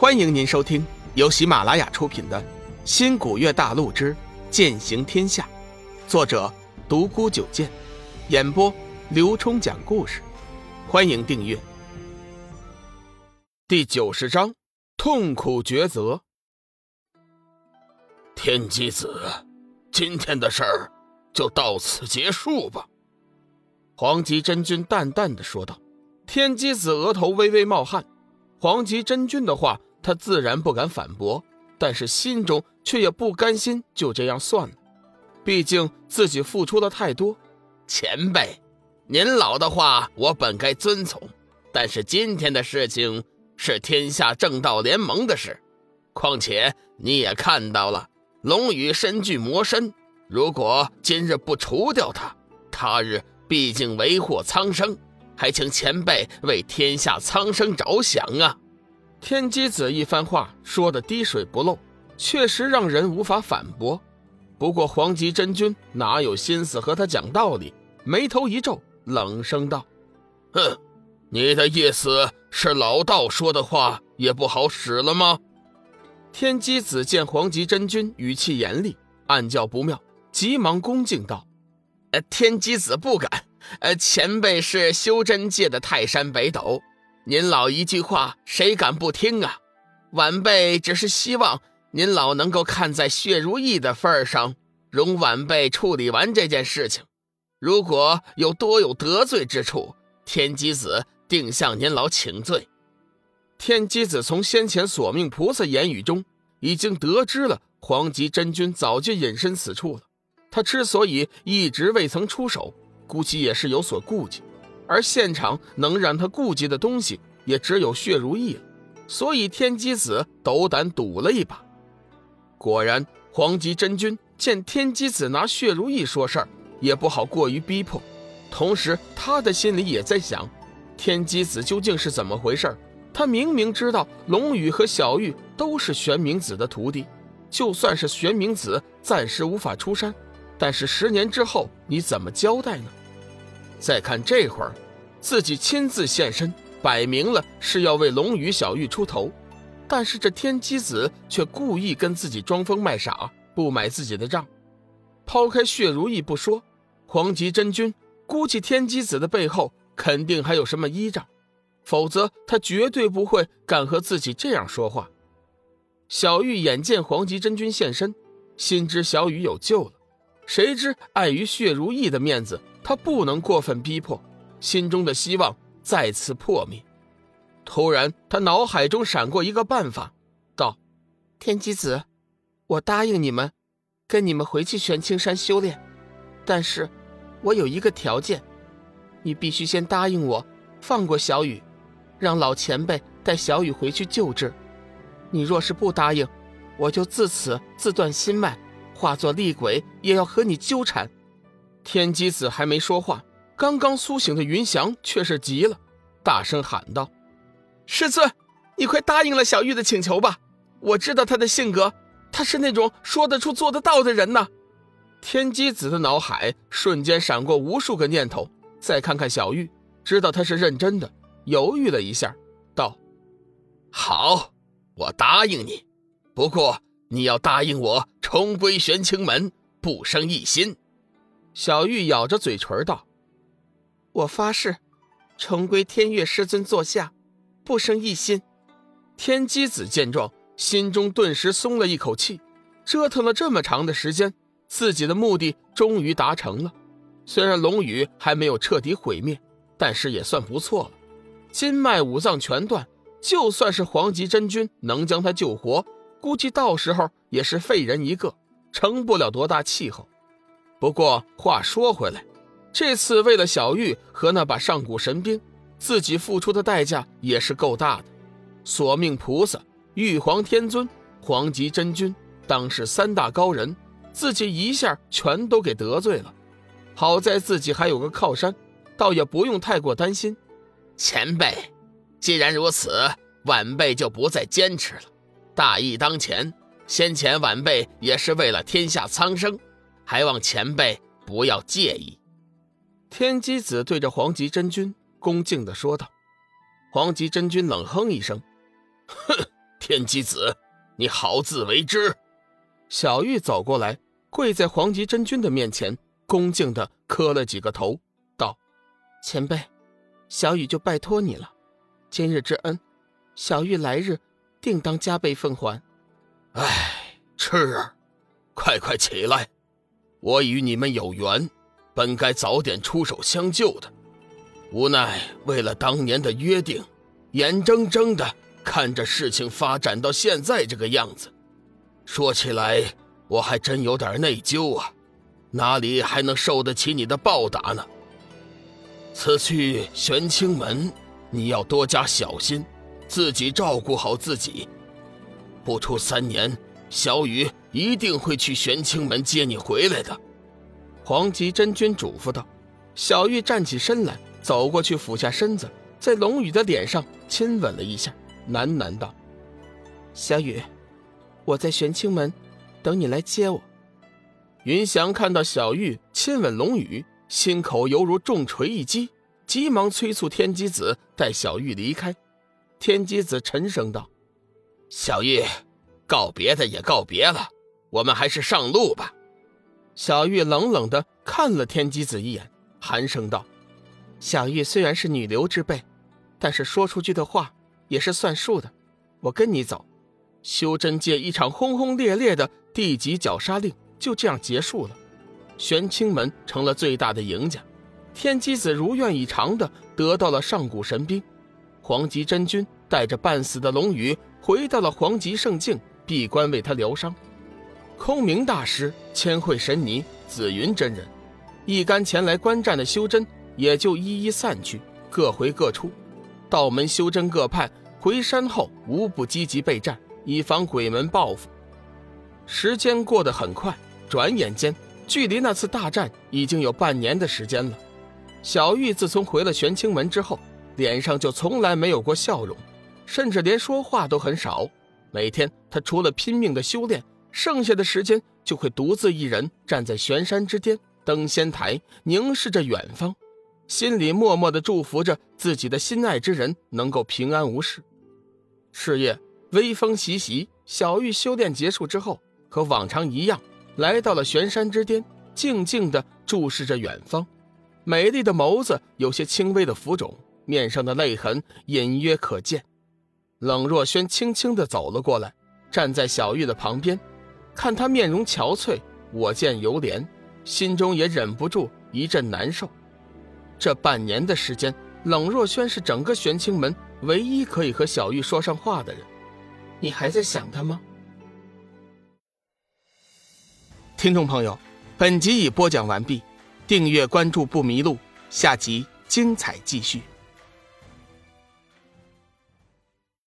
欢迎您收听由喜马拉雅出品的《新古月大陆之剑行天下》，作者独孤九剑，演播刘冲讲故事。欢迎订阅。第九十章，痛苦抉择。天机子，今天的事儿就到此结束吧。黄极真君淡淡的说道。天机子额头微微冒汗，黄极真君的话。他自然不敢反驳，但是心中却也不甘心就这样算了。毕竟自己付出的太多。前辈，您老的话我本该遵从，但是今天的事情是天下正道联盟的事，况且你也看到了，龙宇身具魔身，如果今日不除掉他，他日必竟为祸苍生，还请前辈为天下苍生着想啊！天机子一番话说的滴水不漏，确实让人无法反驳。不过黄极真君哪有心思和他讲道理？眉头一皱，冷声道：“哼，你的意思是老道说的话也不好使了吗？”天机子见黄极真君语气严厉，暗叫不妙，急忙恭敬道：“呃，天机子不敢。呃，前辈是修真界的泰山北斗。”您老一句话，谁敢不听啊？晚辈只是希望您老能够看在血如意的份上，容晚辈处理完这件事情。如果有多有得罪之处，天机子定向您老请罪。天机子从先前索命菩萨言语中，已经得知了黄极真君早就隐身此处了。他之所以一直未曾出手，估计也是有所顾忌。而现场能让他顾及的东西也只有血如意了，所以天机子斗胆赌了一把。果然，黄极真君见天机子拿血如意说事儿，也不好过于逼迫。同时，他的心里也在想：天机子究竟是怎么回事？他明明知道龙宇和小玉都是玄冥子的徒弟，就算是玄冥子暂时无法出山，但是十年之后你怎么交代呢？再看这会儿，自己亲自现身，摆明了是要为龙宇、小玉出头，但是这天机子却故意跟自己装疯卖傻，不买自己的账。抛开血如意不说，黄极真君估计天机子的背后肯定还有什么依仗，否则他绝对不会敢和自己这样说话。小玉眼见黄极真君现身，心知小雨有救了，谁知碍于血如意的面子。他不能过分逼迫，心中的希望再次破灭。突然，他脑海中闪过一个办法，道：“天机子，我答应你们，跟你们回去玄青山修炼，但是，我有一个条件，你必须先答应我，放过小雨，让老前辈带小雨回去救治。你若是不答应，我就自此自断心脉，化作厉鬼，也要和你纠缠。”天机子还没说话，刚刚苏醒的云翔却是急了，大声喊道：“师尊，你快答应了小玉的请求吧！我知道他的性格，他是那种说得出、做得到的人呐。”天机子的脑海瞬间闪过无数个念头，再看看小玉，知道他是认真的，犹豫了一下，道：“好，我答应你，不过你要答应我重归玄清门，不生异心。”小玉咬着嘴唇道：“我发誓，重归天月师尊座下，不生一心。”天机子见状，心中顿时松了一口气。折腾了这么长的时间，自己的目的终于达成了。虽然龙宇还没有彻底毁灭，但是也算不错了。筋脉五脏全断，就算是黄极真君能将他救活，估计到时候也是废人一个，成不了多大气候。不过话说回来，这次为了小玉和那把上古神兵，自己付出的代价也是够大的。索命菩萨、玉皇天尊、黄极真君，当是三大高人，自己一下全都给得罪了。好在自己还有个靠山，倒也不用太过担心。前辈，既然如此，晚辈就不再坚持了。大义当前，先前晚辈也是为了天下苍生。还望前辈不要介意。天机子对着黄极真君恭敬地说道。黄极真君冷哼一声：“哼，天机子，你好自为之。小玉走过来，跪在黄极真君的面前，恭敬的磕了几个头，道：“前辈，小雨就拜托你了。今日之恩，小玉来日定当加倍奉还。”哎，赤儿，快快起来！我与你们有缘，本该早点出手相救的，无奈为了当年的约定，眼睁睁的看着事情发展到现在这个样子。说起来，我还真有点内疚啊，哪里还能受得起你的报答呢？此去玄清门，你要多加小心，自己照顾好自己。不出三年，小雨一定会去玄清门接你回来的。黄极真君嘱咐道。小玉站起身来，走过去，俯下身子，在龙宇的脸上亲吻了一下，喃喃道：“小雨。”我在玄清门等你来接我。云翔看到小玉亲吻龙宇，心口犹如重锤一击，急忙催促天机子带小玉离开。天机子沉声道：“小玉，告别的也告别了，我们还是上路吧。”小玉冷冷的看了天机子一眼，寒声道：“小玉虽然是女流之辈，但是说出去的话也是算数的。我跟你走。”修真界一场轰轰烈烈的地级绞杀令就这样结束了，玄清门成了最大的赢家，天机子如愿以偿的得到了上古神兵，黄极真君带着半死的龙宇回到了黄极圣境闭关为他疗伤，空明大师、千惠神尼、紫云真人，一干前来观战的修真也就一一散去，各回各处，道门修真各派回山后无不积极备战。以防鬼门报复。时间过得很快，转眼间，距离那次大战已经有半年的时间了。小玉自从回了玄清门之后，脸上就从来没有过笑容，甚至连说话都很少。每天，他除了拼命的修炼，剩下的时间就会独自一人站在玄山之巅登仙台，凝视着远方，心里默默的祝福着自己的心爱之人能够平安无事。是夜。微风习习，小玉修炼结束之后，和往常一样，来到了玄山之巅，静静的注视着远方。美丽的眸子有些轻微的浮肿，面上的泪痕隐约可见。冷若轩轻轻地走了过来，站在小玉的旁边，看她面容憔悴，我见犹怜，心中也忍不住一阵难受。这半年的时间，冷若轩是整个玄清门唯一可以和小玉说上话的人。你还在想他吗？听众朋友，本集已播讲完毕，订阅关注不迷路，下集精彩继续。